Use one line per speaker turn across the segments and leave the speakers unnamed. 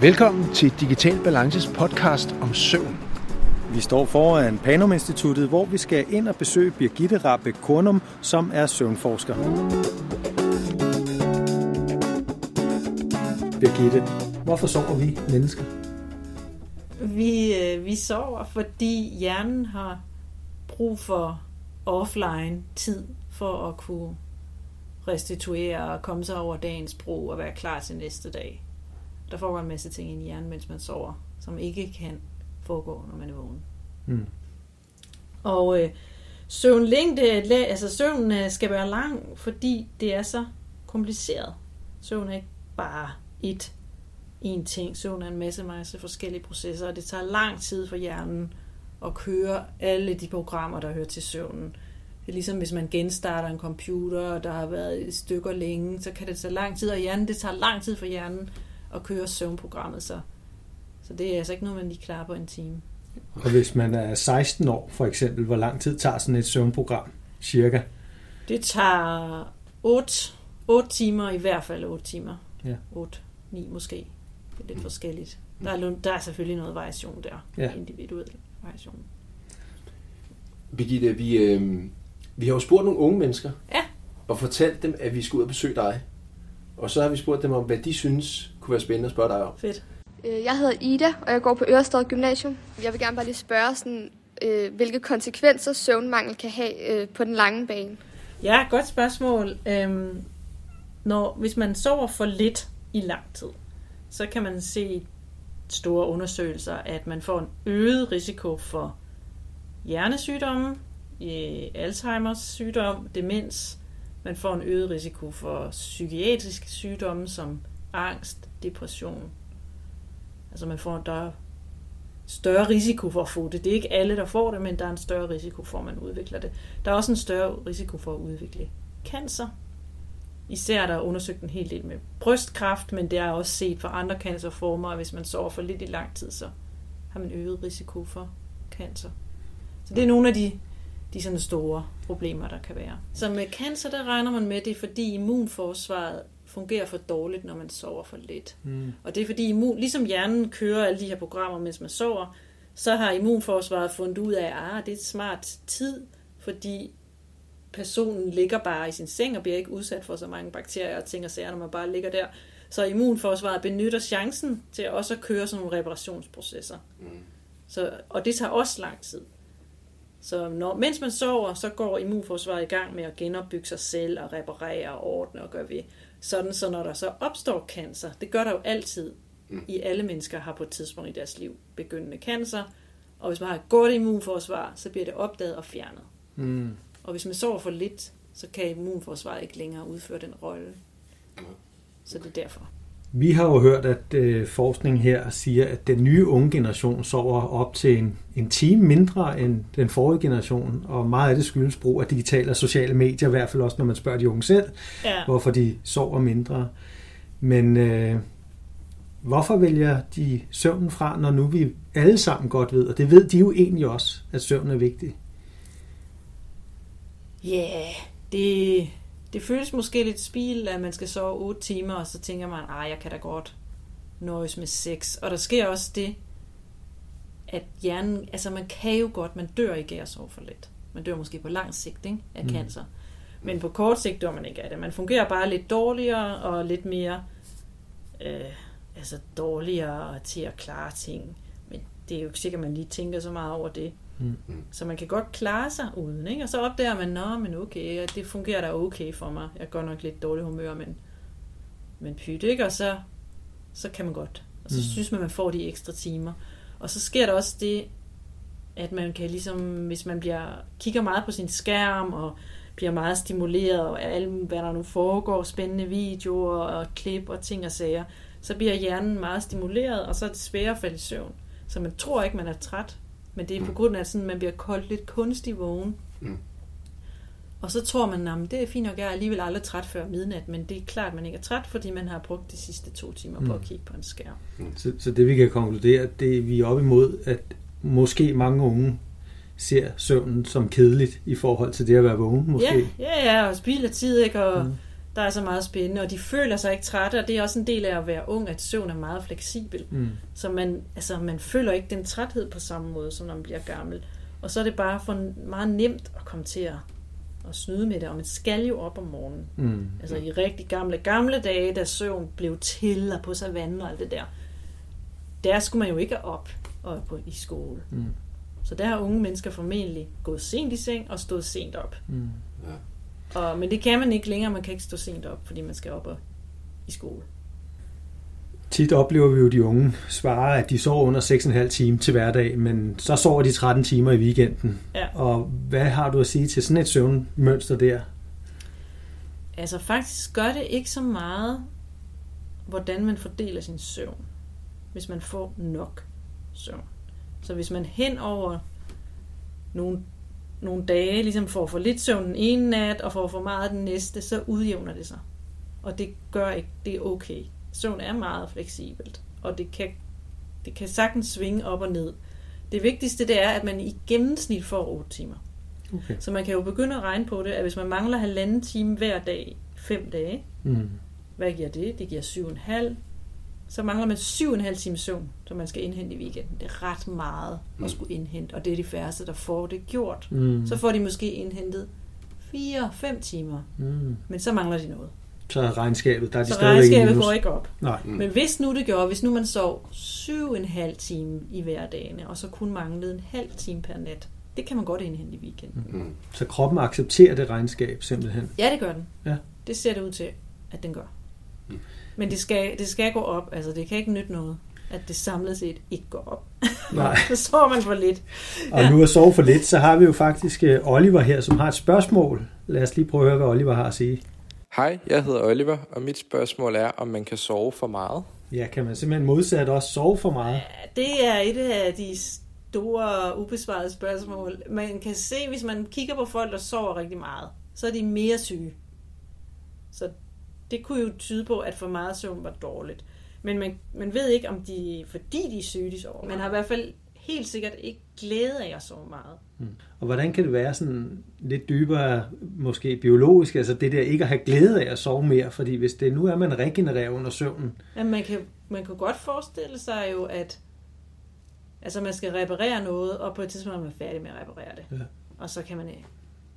Velkommen til Digital Balances podcast om søvn.
Vi står foran Panum Instituttet, hvor vi skal ind og besøge Birgitte Rappe Kornum, som er søvnforsker. Birgitte, hvorfor sover vi mennesker?
Vi, øh, vi sover, fordi hjernen har brug for offline tid for at kunne restituere og komme sig over dagens brug og være klar til næste dag. Der foregår en masse ting i hjernen, mens man sover, som ikke kan foregå, når man er vågen.
Mm.
Og øh, søvnlængde, altså søvnen øh, skal være lang, fordi det er så kompliceret. Søvn er ikke bare et en ting. Søvn er en masse, masse forskellige processer, og det tager lang tid for hjernen at køre alle de programmer, der hører til søvnen. Det er ligesom hvis man genstarter en computer, der har været i stykker længe, så kan det tage lang tid, og hjernen, det tager lang tid for hjernen at køre søvnprogrammet, så, så det er altså ikke noget, man lige klarer på en time.
Og hvis man er 16 år, for eksempel, hvor lang tid tager sådan et søvnprogram, cirka?
Det tager 8, 8 timer, i hvert fald 8 timer.
Ja.
8, 9 måske. Det er lidt forskelligt. Der er, der er selvfølgelig noget variation der.
Ja.
Individuel variation.
Birgitte, vi, øh, vi har jo spurgt nogle unge mennesker,
Ja.
og fortalt dem, at vi skal ud og besøge dig. Og så har vi spurgt dem om, hvad de synes kunne være spændende at spørge dig om.
Fedt.
Øh, Jeg hedder Ida, og jeg går på Ørestad Gymnasium. Jeg vil gerne bare lige spørge, sådan, øh, hvilke konsekvenser søvnmangel kan have øh, på den lange bane.
Ja, godt spørgsmål. Øhm, når, hvis man sover for lidt i lang tid, så kan man se store undersøgelser, at man får en øget risiko for hjernesygdomme, øh, Alzheimers sygdom, demens. Man får en øget risiko for psykiatriske sygdomme som angst, depression. Altså man får der er større risiko for at få det. Det er ikke alle, der får det, men der er en større risiko for, at man udvikler det. Der er også en større risiko for at udvikle cancer. Især der er undersøgt en hel del med brystkræft, men det er også set for andre cancerformer, og hvis man sover for lidt i lang tid, så har man øget risiko for cancer. Så det er nogle af de, de sådan store problemer, der kan være. Så med cancer, der regner man med, det er fordi immunforsvaret fungerer for dårligt, når man sover for lidt.
Mm.
Og det er fordi, immun, ligesom hjernen kører alle de her programmer, mens man sover, så har immunforsvaret fundet ud af, at ah, det er et smart tid, fordi personen ligger bare i sin seng og bliver ikke udsat for så mange bakterier og ting og sager, når man bare ligger der. Så immunforsvaret benytter chancen til også at køre sådan nogle reparationsprocesser.
Mm.
Så, og det tager også lang tid. Så når, mens man sover, så går immunforsvaret i gang med at genopbygge sig selv og reparere og ordne og gøre ved. Sådan, så når der så opstår cancer, det gør der jo altid
Mm.
i alle mennesker har på et tidspunkt i deres liv begyndende cancer, og hvis man har et godt immunforsvar, så bliver det opdaget og fjernet.
Mm.
Og hvis man sover for lidt, så kan immunforsvaret ikke længere udføre den rolle. Så det er derfor.
Vi har jo hørt, at øh, forskning her siger, at den nye unge generation sover op til en, en time mindre end den forrige generation, og meget af det skyldes brug af digitale og sociale medier, i hvert fald også når man spørger de unge selv,
Ja.
hvorfor de sover mindre. Men øh, hvorfor vælger de søvnen fra, når nu vi alle sammen godt ved, og det ved de jo egentlig også, at søvn er vigtig?
Ja, yeah, det, det føles måske lidt spil, at man skal sove 8 timer, og så tænker man, at jeg kan da godt nøjes med 6. Og der sker også det, at hjernen, altså man kan jo godt, man dør ikke af at sove for lidt. Man dør måske på lang sigt ikke, af
Mm.
cancer. Men på kort sigt dør man ikke af det. Man fungerer bare lidt dårligere og lidt mere øh, altså dårligere til at klare ting. Men det er jo ikke sikkert, at man lige tænker så meget over det.
Mm.
Så man kan godt klare sig uden, ikke? Og så opdager man, nå, men okay, det fungerer da okay for mig. Jeg går nok lidt dårlig humør, men, men pyt, ikke? Og så, så kan man godt. Og så
Mm.
mm. synes man, man får de ekstra timer. Og så sker der også det, at man kan ligesom, hvis man bliver, kigger meget på sin skærm, og bliver meget stimuleret, og alt, hvad der nu foregår, spændende videoer og klip og ting og sager, så bliver hjernen meget stimuleret, og så er det sværere at falde i søvn. Så man tror ikke, man er træt, men det er på grund af, at sådan, man bliver koldt lidt kunstig vågen.
Mm.
Og så tror man, at det er fint nok, jeg er alligevel aldrig træt før midnat, men det er klart, at man ikke er træt, fordi man har brugt de sidste to timer på
Mm.
at kigge på en skærm.
Så, så det vi kan konkludere, det er, vi er op imod, at måske mange unge ser søvnen som kedeligt i forhold til det at være vågen, måske.
Ja, ja, ja, og spilder tid, ikke? Og
Mm.
Der er så meget spændende, og de føler sig ikke trætte, og det er også en del af at være ung, at søvn er meget fleksibel.
Mm.
Så man, altså, man føler ikke den træthed på samme måde, som når man bliver gammel. Og så er det bare for meget nemt at komme til at, at snyde med det, og man skal jo op om morgenen.
Mm.
Altså i rigtig gamle, gamle dage, da søvn blev til og på savannen og alt det der, der skulle man jo ikke op og på, i skole.
Mm.
Så der har unge mennesker formentlig gået sent i seng og stået sent op.
Mm.
Og, men det kan man ikke længere, man kan ikke stå sent op, fordi man skal op og, i skole.
Tit oplever vi jo de unge svare, at de sover under 6,5 timer til hverdag, men så sover de 13 timer i weekenden.
Ja.
Og hvad har du at sige til sådan et søvnmønster der?
Altså faktisk gør det ikke så meget, hvordan man fordeler sin søvn, hvis man får nok søvn. Så hvis man hen over nogle, nogle dage ligesom får for lidt søvn den ene nat, og får for meget den næste, så udjævner det sig. Og det gør ikke, det er okay. Søvn er meget fleksibelt, og det kan, det kan sagtens svinge op og ned. Det vigtigste det er, at man i gennemsnit får 8 timer.
Okay.
Så man kan jo begynde at regne på det, at hvis man mangler halvanden time hver dag, fem dage,
Mm.
hvad giver det? Det giver 7,5. Så mangler man 7,5 timer søvn, som man skal indhente i weekenden. Det er ret meget at skulle indhente, og det er de færreste, der får det gjort.
Mm.
Så får de måske indhentet 4-5 timer,
Mm.
men så mangler de noget.
Så er regnskabet, der er de
Så regnskabet går ikke op.
Nej.
Mm.
Men hvis nu det gjorde, hvis nu man sov 7,5 time i hverdagene, og så kun manglede en halv time per nat, det kan man godt indhente i weekenden.
Mm.
Så kroppen accepterer det regnskab simpelthen.
Ja, det gør den.
Ja.
Det ser det ud til, at den gør.
Mm.
Men det skal, det skal gå op. Altså, det kan ikke nytte noget, at det samlet set ikke går op.
Nej.
så sover man for lidt.
Og nu at sove for lidt, så har vi jo faktisk øh, Oliver her, som har et spørgsmål. Lad os lige prøve at høre, hvad Oliver har at sige.
Hej, jeg hedder Oliver, og mit spørgsmål er, om man kan sove for meget.
Ja, kan man simpelthen modsat også sove for meget?
Det er et af de store ubesvarede spørgsmål. Man kan se, hvis man kigger på folk, der sover rigtig meget, så er de mere syge. Så det kunne jo tyde på, at for meget søvn var dårligt. Men man, man ved ikke, om de, fordi de er syge, de sover. Man har i hvert fald helt sikkert ikke glæde af at sove meget.
Og hvordan kan det være sådan lidt dybere, måske biologisk, altså det der ikke at have glæde af at sove mere? Fordi hvis det nu er, man regenererer under søvnen,
Men man kan, man kan godt forestille sig jo, at altså man skal reparere noget, og på et tidspunkt er man færdig med at reparere det.
Ja.
Og så kan man, øh,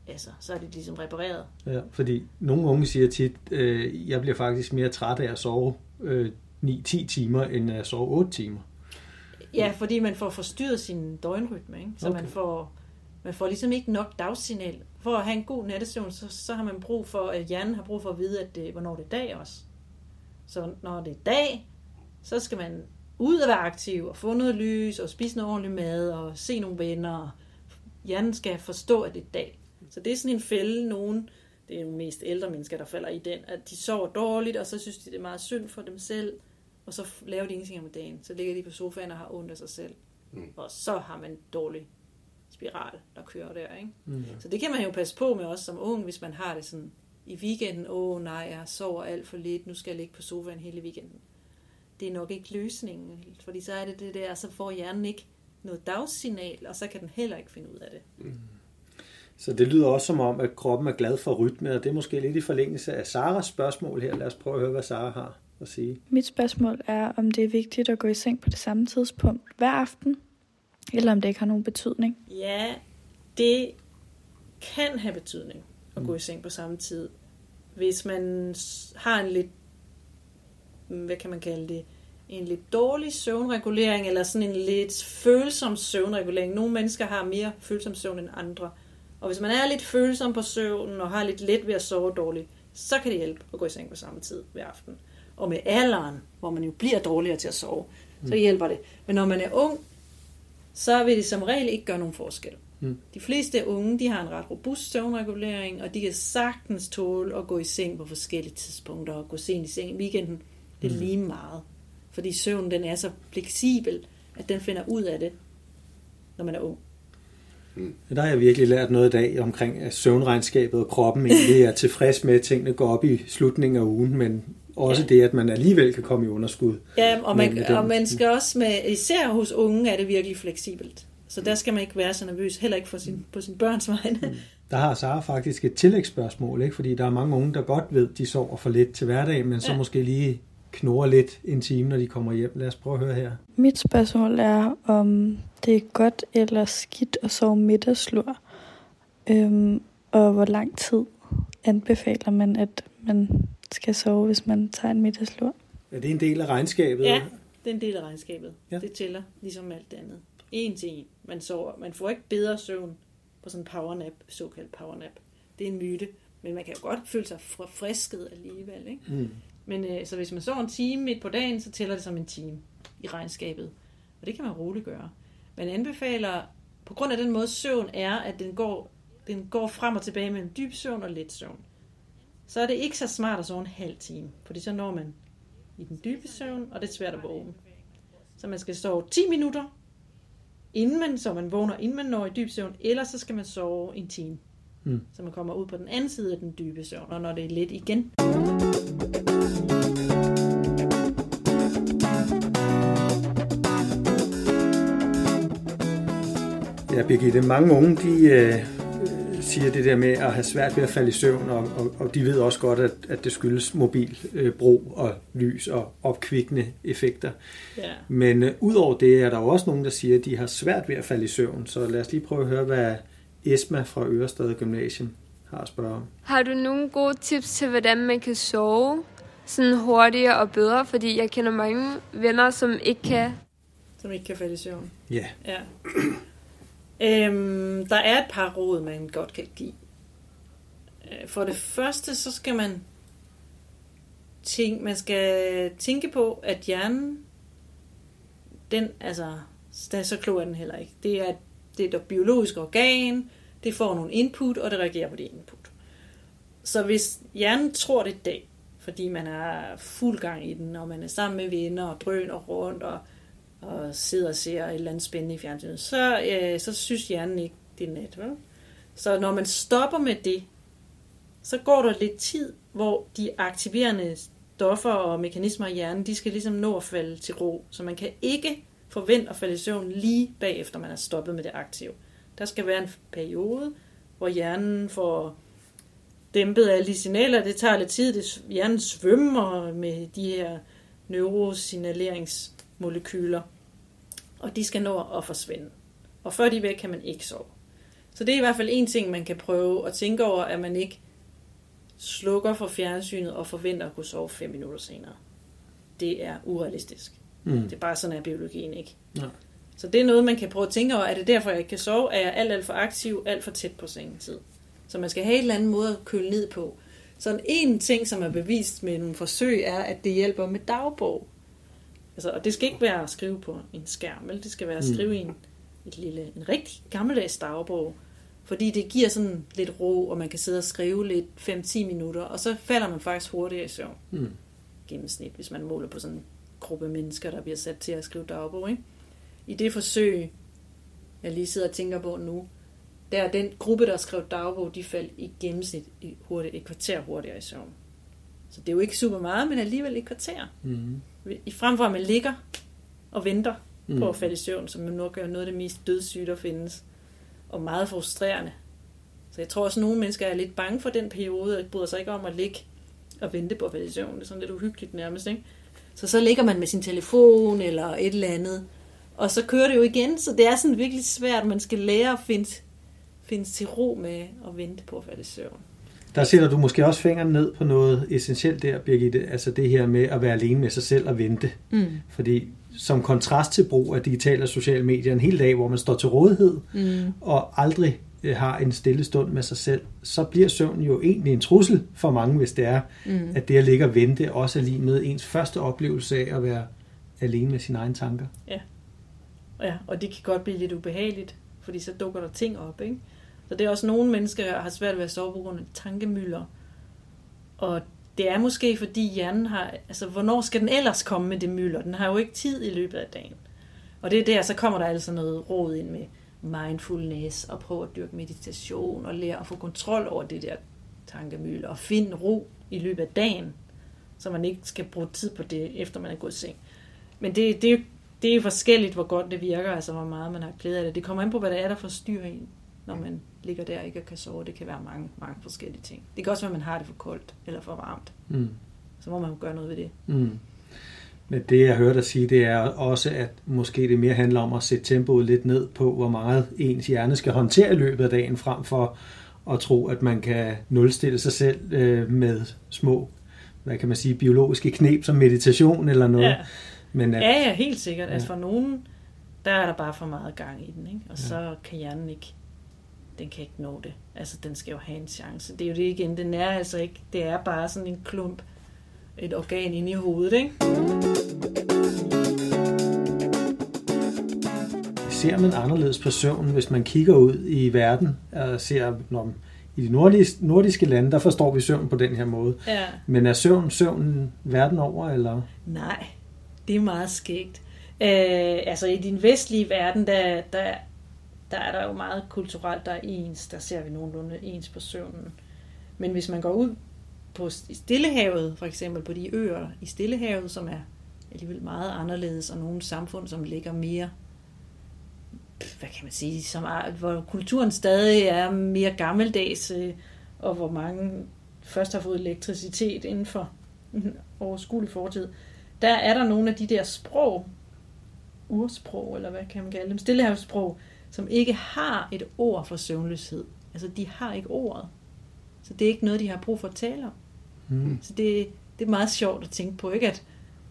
altså, så er det ligesom repareret.
ja, fordi nogle unge siger tit, øh, jeg bliver faktisk mere træt af at sove øh, 9-10 timer, end at sove 8 timer.
Ja, fordi man får forstyrret sin døgnrytme, ikke? så
Okay.
man får man får ligesom ikke nok dagsignal. For at have en god nattesøvn, så, så har man brug for, at hjernen har brug for at vide, at det, hvornår det er dag også. Så når det er dag, så skal man ud og være aktiv, og få noget lys, og spise noget ordentlig mad, og se nogle venner. Hjernen skal forstå, at det er dag. Så det er sådan en fælde, nogen, det er jo mest ældre mennesker, der falder i den, at de sover dårligt, og så synes de, det er meget synd for dem selv, og så laver de ingenting om dagen. Så ligger de på sofaen og har ondt af sig selv.
Mm.
Og så har man en dårlig spiral, der kører der. Ikke?
Mm.
Så det kan man jo passe på med også som ung, hvis man har det sådan i weekenden. Åh oh, nej, jeg sover alt for lidt, nu skal jeg ligge på sofaen hele weekenden. Det er nok ikke løsningen, fordi så er det det der, så får hjernen ikke noget dagssignal, og så kan den heller ikke finde ud af det.
Så det lyder også som om, at kroppen er glad for rytme, og det er måske lidt i forlængelse af Saras spørgsmål her. Lad os prøve at høre, hvad Sara har at sige.
Mit spørgsmål er, om det er vigtigt at gå i seng på det samme tidspunkt hver aften, eller om det ikke har nogen betydning.
Ja, det kan have betydning at gå i seng på samme tid. Hvis man har en lidt, mm, hvad kan man kalde det, en lidt dårlig søvnregulering, eller sådan en lidt følsom søvnregulering. Nogle mennesker har mere følsom søvn end andre. Og hvis man er lidt følsom på søvnen, og har lidt let ved at sove dårligt, så kan det hjælpe at gå i seng på samme tid hver aften. Og med alderen, hvor man jo bliver dårligere til at sove, så hjælper det. Men når man er ung, så vil det som regel ikke gøre nogen forskel.
Mm.
De fleste unge, de har en ret robust søvnregulering, og de kan sagtens tåle at gå i seng på forskellige tidspunkter, og gå sent i seng i weekenden. Det er
Mm.
lige meget. Fordi søvnen den er så fleksibel, at den finder ud af det, når man er ung.
Der har jeg virkelig lært noget i dag omkring at søvnregnskabet og kroppen egentlig er tilfreds med, at tingene går op i slutningen af ugen, men også
Ja.
det, at man alligevel kan komme i underskud.
Ja, og man,
den-
og man skal også med, især hos unge er det virkelig fleksibelt. Så der skal man ikke være så nervøs, heller ikke for sin, på sin børns vegne.
Der har Sara faktisk et tillægsspørgsmål, ikke? fordi der er mange unge, der godt ved, de sover for lidt til hverdag, men så
Ja.
måske lige knurrer lidt en time, når de kommer hjem. Lad os prøve at høre her.
Mit spørgsmål er, om det er godt eller skidt at sove middagslur, øhm, og hvor lang tid anbefaler man, at man skal sove, hvis man tager en middagslur.
Er det en del af regnskabet?
Ja, det er en del af regnskabet.
Ja.
Ja. Det tæller ligesom alt det andet. En til en. Man, sover. man får ikke bedre søvn på sådan en powernap, såkaldt powernap. Det er en myte, men man kan jo godt føle sig forfrisket alligevel. Ikke?
Mm.
Men øh, så hvis man sover en time midt på dagen, så tæller det som en time i regnskabet. Og det kan man roligt gøre. Man anbefaler, på grund af den måde søvn er, at den går, den går frem og tilbage mellem dyb søvn og let søvn. Så er det ikke så smart at sove en halv time, fordi så når man i den dybe søvn, og det er svært at vågne. Så man skal sove 10 minutter, inden man, så man vågner, inden man når i dyb søvn, eller så skal man sove en time.
Mm.
Så man kommer ud på den anden side af den dybe søvn, og når det er let igen.
Ja, Birgitte, mange unge, de øh, siger det der med at have svært ved at falde i søvn, og, og, og de ved også godt, at, at det skyldes mobilbrug øh, brug og lys og opkvikkende effekter.
Ja.
Men øh, udover det er der jo også nogen, der siger, at de har svært ved at falde i søvn. Så lad os lige prøve at høre, hvad Esma fra Ørestad Gymnasium har at spørge om.
Har du nogle gode tips til, hvordan man kan sove sådan hurtigere og bedre? Fordi jeg kender mange venner, som ikke kan.
Som ikke kan falde i søvn.
Ja,
Ja øhm, der er et par råd, man godt kan give. Øh, for det første, så skal man tænke, man skal tænke på, at hjernen, den, altså, den, så klog er den heller ikke. Det er, det er et biologisk organ, det får nogle input, og det reagerer på det input. Så hvis hjernen tror det i dag, fordi man er fuld gang i den, og man er sammen med venner og drøner rundt, og og sidder og ser et eller andet spændende i fjernsynet, så, øh, så synes hjernen ikke, det er net. Vel? Så når man stopper med det, så går der lidt tid, hvor de aktiverende stoffer og mekanismer i hjernen, de skal ligesom nå at falde til ro. Så man kan ikke forvente at falde i søvn lige bagefter, man er stoppet med det aktive. Der skal være en periode, hvor hjernen får dæmpet alle de signaler. Det tager lidt tid. Det, hjernen svømmer med de her neurosignaleringsmolekyler, og de skal nå at forsvinde. Og før de er væk, kan man ikke sove. Så det er i hvert fald en ting, man kan prøve at tænke over, at man ikke slukker for fjernsynet og forventer at kunne sove 5 minutter senere. Det er urealistisk.
Mm.
Det er bare sådan, er biologien ikke.
Ja.
Så det er noget, man kan prøve at tænke over. Er det derfor, jeg ikke kan sove? Er jeg alt, alt for aktiv, alt for tæt på sengetid? Så man skal have en eller anden måde at køle ned på. Så en ting, som er bevist med nogle forsøg, er, at det hjælper med dagbog. Altså, og det skal ikke være at skrive på en skærm, eller det skal være at
Mm.
skrive i en, et lille, en rigtig gammeldags dagbog. Fordi det giver sådan lidt ro, og man kan sidde og skrive lidt 5-10 minutter, og så falder man faktisk hurtigere i søvn
Mm.
gennemsnit, hvis man måler på sådan en gruppe mennesker, der bliver sat til at skrive dagbog. Ikke? I det forsøg, jeg lige sidder og tænker på nu, der er den gruppe, der skrev dagbog, de faldt i gennemsnit i hurtigt, et kvarter hurtigere i søvn. Så det er jo ikke super meget, men alligevel et kvarter.
Mm.
I frem for at man ligger og venter
Mm.
på at falde i søvn, som jo nok er noget af det mest dødssyge, der findes. Og meget frustrerende. Så jeg tror også, at nogle mennesker er lidt bange for den periode, og bryder sig ikke om at ligge og vente på at falde i søvn. Det er sådan lidt uhyggeligt nærmest, ikke? Så så ligger man med sin telefon eller et eller andet, og så kører det jo igen, så det er sådan virkelig svært. Man skal lære at finde, finde til ro med at vente på at falde i søvn.
Der sætter du måske også fingeren ned på noget essentielt der, Birgitte. Altså det her med at være alene med sig selv og vente.
Mm.
Fordi som kontrast til brug af digitale og sociale medier en hel dag, hvor man står til rådighed
Mm.
og aldrig øh, har en stille stund med sig selv, så bliver søvn jo egentlig en trussel for mange, hvis det er,
Mm.
at det at ligge og vente også er lige med ens første oplevelse af at være alene med sine egne tanker.
Ja, og det kan godt blive lidt ubehageligt, fordi så dukker der ting op, ikke? Så det er også nogle mennesker, der har svært ved at sove på grund af tankemøller. Og det er måske fordi hjernen har, altså hvornår skal den ellers komme med det mylder? Den har jo ikke tid i løbet af dagen. Og det er der, så kommer der altså noget råd ind med mindfulness og prøve at dyrke meditation og lære at få kontrol over det der tankemøller og finde ro i løbet af dagen, så man ikke skal bruge tid på det, efter man er gået i seng. Men det, det, det er jo forskelligt, hvor godt det virker, altså hvor meget man har glæde af det. Det kommer an på, hvad der er, der forstyrrer en, når man ligger der ikke og kan sove. Det kan være mange, mange forskellige ting. Det kan også være, at man har det for koldt eller for varmt.
Mm.
Så må man gøre noget ved det.
Mm. Men det, jeg hørte dig sige, det er også, at måske det mere handler om at sætte tempoet lidt ned på, hvor meget ens hjerne skal håndtere i løbet af dagen, frem for at tro, at man kan nulstille sig selv øh, med små, hvad kan man sige, biologiske knep som meditation eller noget.
Ja.
Men at,
Ja, ja, helt sikkert.
Ja.
Altså for nogen, der er der bare for meget gang i den, ikke? og
Ja.
så kan hjernen ikke, den kan ikke nå det. Altså den skal jo have en chance. Det er jo det igen, den er altså ikke, det er bare sådan en klump, et organ inde i hovedet, ikke?
ser man anderledes på søvn, hvis man kigger ud i verden og ser, når i de nordiske, nordiske lande, der forstår vi søvn på den her måde.
Ja.
Men er søvn søvn verden over, eller?
Nej, det er meget skægt. Øh, altså i din vestlige verden, der, der, der er der jo meget kulturelt, der er ens. Der ser vi nogenlunde ens på søvnen. Men hvis man går ud på i Stillehavet, for eksempel på de øer i Stillehavet, som er alligevel meget anderledes, og nogle samfund, som ligger mere, hvad kan man sige, som er, hvor kulturen stadig er mere gammeldags, øh, og hvor mange først har fået elektricitet inden for en overskuelig fortid, der er der nogle af de der sprog, ursprog, eller hvad kan man kalde dem, stillehavssprog, som ikke har et ord for søvnløshed. Altså, de har ikke ordet. Så det er ikke noget, de har brug for at tale om.
Hmm.
Så det, det er meget sjovt at tænke på, ikke? At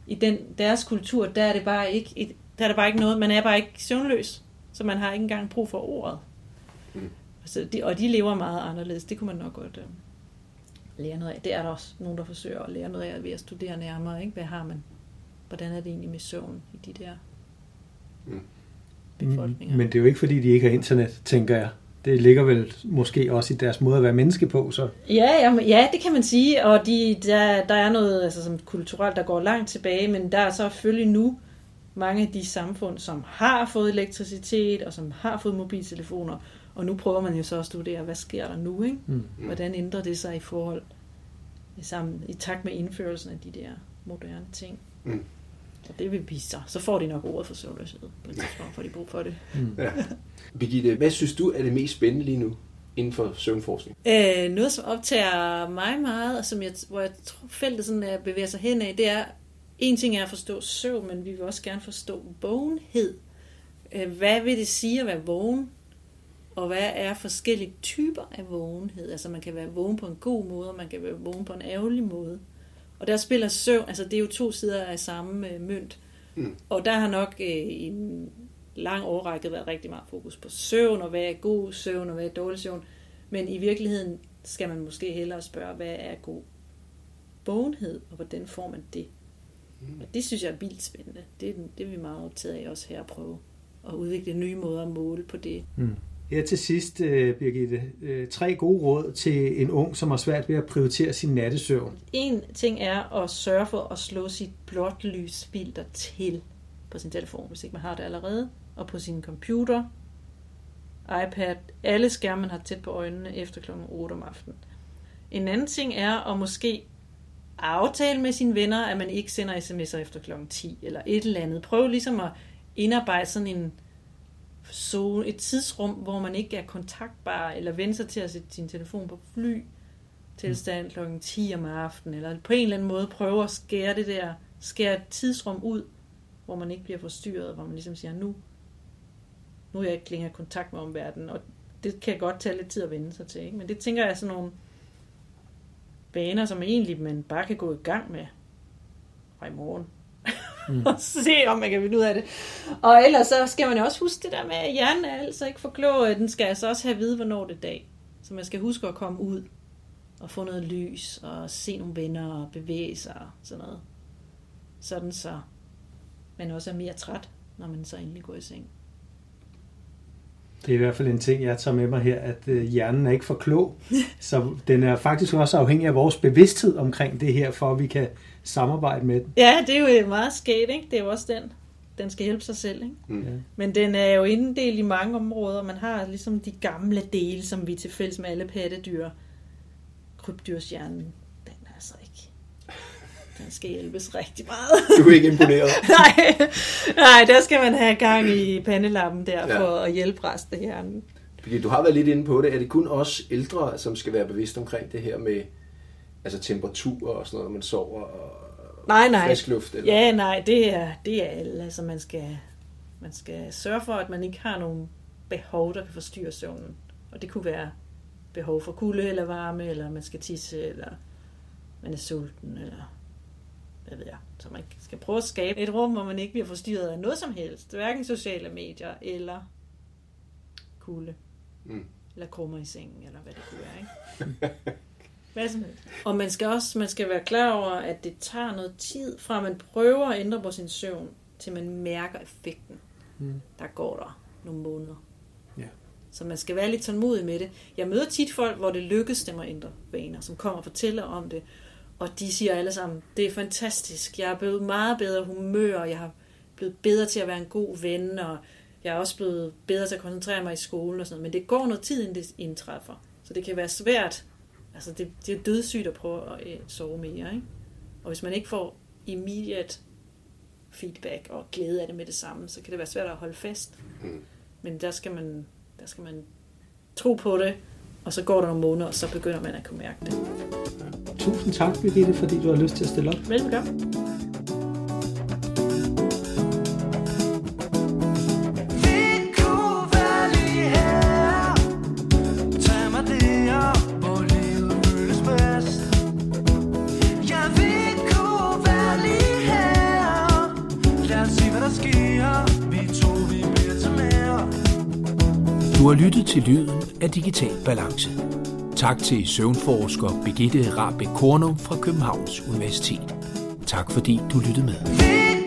i den, deres kultur, der er det bare ikke, et, der er det bare ikke noget, man er bare ikke søvnløs. Så man har ikke engang brug for ordet.
Mm.
Så de, og de lever meget anderledes. Det kunne man nok godt øh, lære noget af. Det er der også nogen, der forsøger at lære noget af ved at studere nærmere. Ikke? Hvad har man? Hvordan er det egentlig med søvn i de der
Mm.
Befolkninger?
Men det er jo ikke, fordi de ikke har internet, tænker jeg. Det ligger vel måske også i deres måde at være menneske på, så
Ja, jamen, ja, det kan man sige, og de, der, der er noget altså, som kulturelt, der går langt tilbage, men der er så selvfølgelig nu mange af de samfund, som har fået elektricitet, og som har fået mobiltelefoner, og nu prøver man jo så at studere, hvad sker der nu, ikke?
Mm.
Hvordan ændrer det sig i forhold sammen, i takt med indførelsen af de der moderne ting?
Mm.
Og det vil vise sig. Så får de nok ordet for søvnløshed på et tidspunkt, får de brug for det.
Ja. Birgitte, hvad synes du er det mest spændende lige nu inden for søvnforskning?
Øh, noget, som optager mig meget, og som jeg, hvor jeg tror, feltet sådan er, bevæger sig hen af, det er, en ting er at forstå søvn, men vi vil også gerne forstå vågenhed. Øh, hvad vil det sige at være vågen? Og hvad er forskellige typer af vågenhed? Altså man kan være vågen på en god måde, og man kan være vågen på en ærgerlig måde. Og der spiller søvn, altså det er jo to sider af samme øh, mønt.
Mm.
Og der har nok øh, i en lang årrække været rigtig meget fokus på søvn, og hvad er god søvn, og hvad er dårlig søvn. Men i virkeligheden skal man måske hellere spørge, hvad er god vågenhed, og hvordan får man det? Og det synes jeg er vildt spændende. Det er, det er vi meget optaget af også her at prøve at udvikle nye måder at måle på det.
Mm. Her til sidst, øh, Birgitte, øh, tre gode råd til en ung, som har svært ved at prioritere sin nattesøvn.
En ting er at sørge for at slå sit blotlysfilter til på sin telefon, hvis ikke man har det allerede, og på sin computer, iPad, alle skærme, man har tæt på øjnene efter kl. 8 om aftenen. En anden ting er at måske aftale med sine venner, at man ikke sender sms'er efter kl. 10 eller et eller andet. Prøv ligesom at indarbejde sådan en zone, et tidsrum, hvor man ikke er kontaktbar, eller vende sig til at sætte sin telefon på fly tilstand kl. 10 om aftenen, eller på en eller anden måde prøve at skære det der, skære et tidsrum ud, hvor man ikke bliver forstyrret, hvor man ligesom siger, nu, nu er jeg ikke længere i kontakt med omverdenen, og det kan godt tage lidt tid at vende sig til, ikke? men det tænker jeg er sådan nogle vaner, som egentlig man bare kan gå i gang med fra i morgen. Mm. og se, om man kan finde ud af det. Og ellers så skal man jo også huske det der med, at hjernen er altså ikke for klog. Den skal altså også have at vide, hvornår det er dag. Så man skal huske at komme ud og få noget lys og se nogle venner og bevæge sig og sådan noget. Sådan så man også er mere træt, når man så endelig går i seng.
Det er i hvert fald en ting, jeg tager med mig her, at øh, hjernen er ikke for klog. Så den er faktisk også afhængig af vores bevidsthed omkring det her, for at vi kan samarbejde med den.
Ja, det er jo meget skægt, ikke? Det er jo også den. Den skal hjælpe sig selv, ikke?
Mm.
Men den er jo inddelt i mange områder. Man har ligesom de gamle dele, som vi til fælles med alle pattedyr. Krybdyrshjernen, den er altså ikke. Den skal hjælpes rigtig meget.
Du er ikke imponeret.
nej, nej, der skal man have gang i pandelappen der,
Ja.
for at hjælpe resten af hjernen.
Fordi du har været lidt inde på det. Er det kun os ældre, som skal være bevidste omkring det her med altså temperatur og sådan noget, når man sover og
Nej, nej.
frisk luft? Eller?
Ja, nej, det er, det er alle. Altså, man skal, man skal sørge for, at man ikke har nogen behov, der kan forstyrre søvnen. Og det kunne være behov for kulde eller varme, eller man skal tisse, eller man er sulten, eller hvad ved jeg. Så man skal prøve at skabe et rum, hvor man ikke bliver forstyrret af noget som helst. Hverken sociale medier, eller kulde,
Mm.
eller krummer i sengen, eller hvad det kunne være, ikke? Hvad som helst. Og man skal også man skal være klar over, at det tager noget tid fra, at man prøver at ændre på sin søvn, til man mærker effekten.
Mm.
Der går der nogle måneder.
Ja.
Så man skal være lidt tålmodig med det. Jeg møder tit folk, hvor det lykkes dem at ændre vaner, som kommer og fortæller om det. Og de siger alle sammen, det er fantastisk. Jeg er blevet meget bedre humør, og jeg har blevet bedre til at være en god ven, og jeg er også blevet bedre til at koncentrere mig i skolen og sådan noget. Men det går noget tid, inden det indtræffer. Så det kan være svært. Altså, det, det er dødssygt at prøve at øh, sove mere, ikke? Og hvis man ikke får immediate feedback og glæde af det med det samme, så kan det være svært at holde fast.
Mm.
Men der skal man, der skal man tro på det, og så går der nogle måneder, og så begynder man at kunne mærke det.
Tusind tak, Birgitte, fordi du har lyst til at stille op.
Velbekomme.
Du har lyttet til lyden af Digital Balance. Tak til søvnforsker Birgitte Rabeck Kornum fra Københavns Universitet. Tak fordi du lyttede med.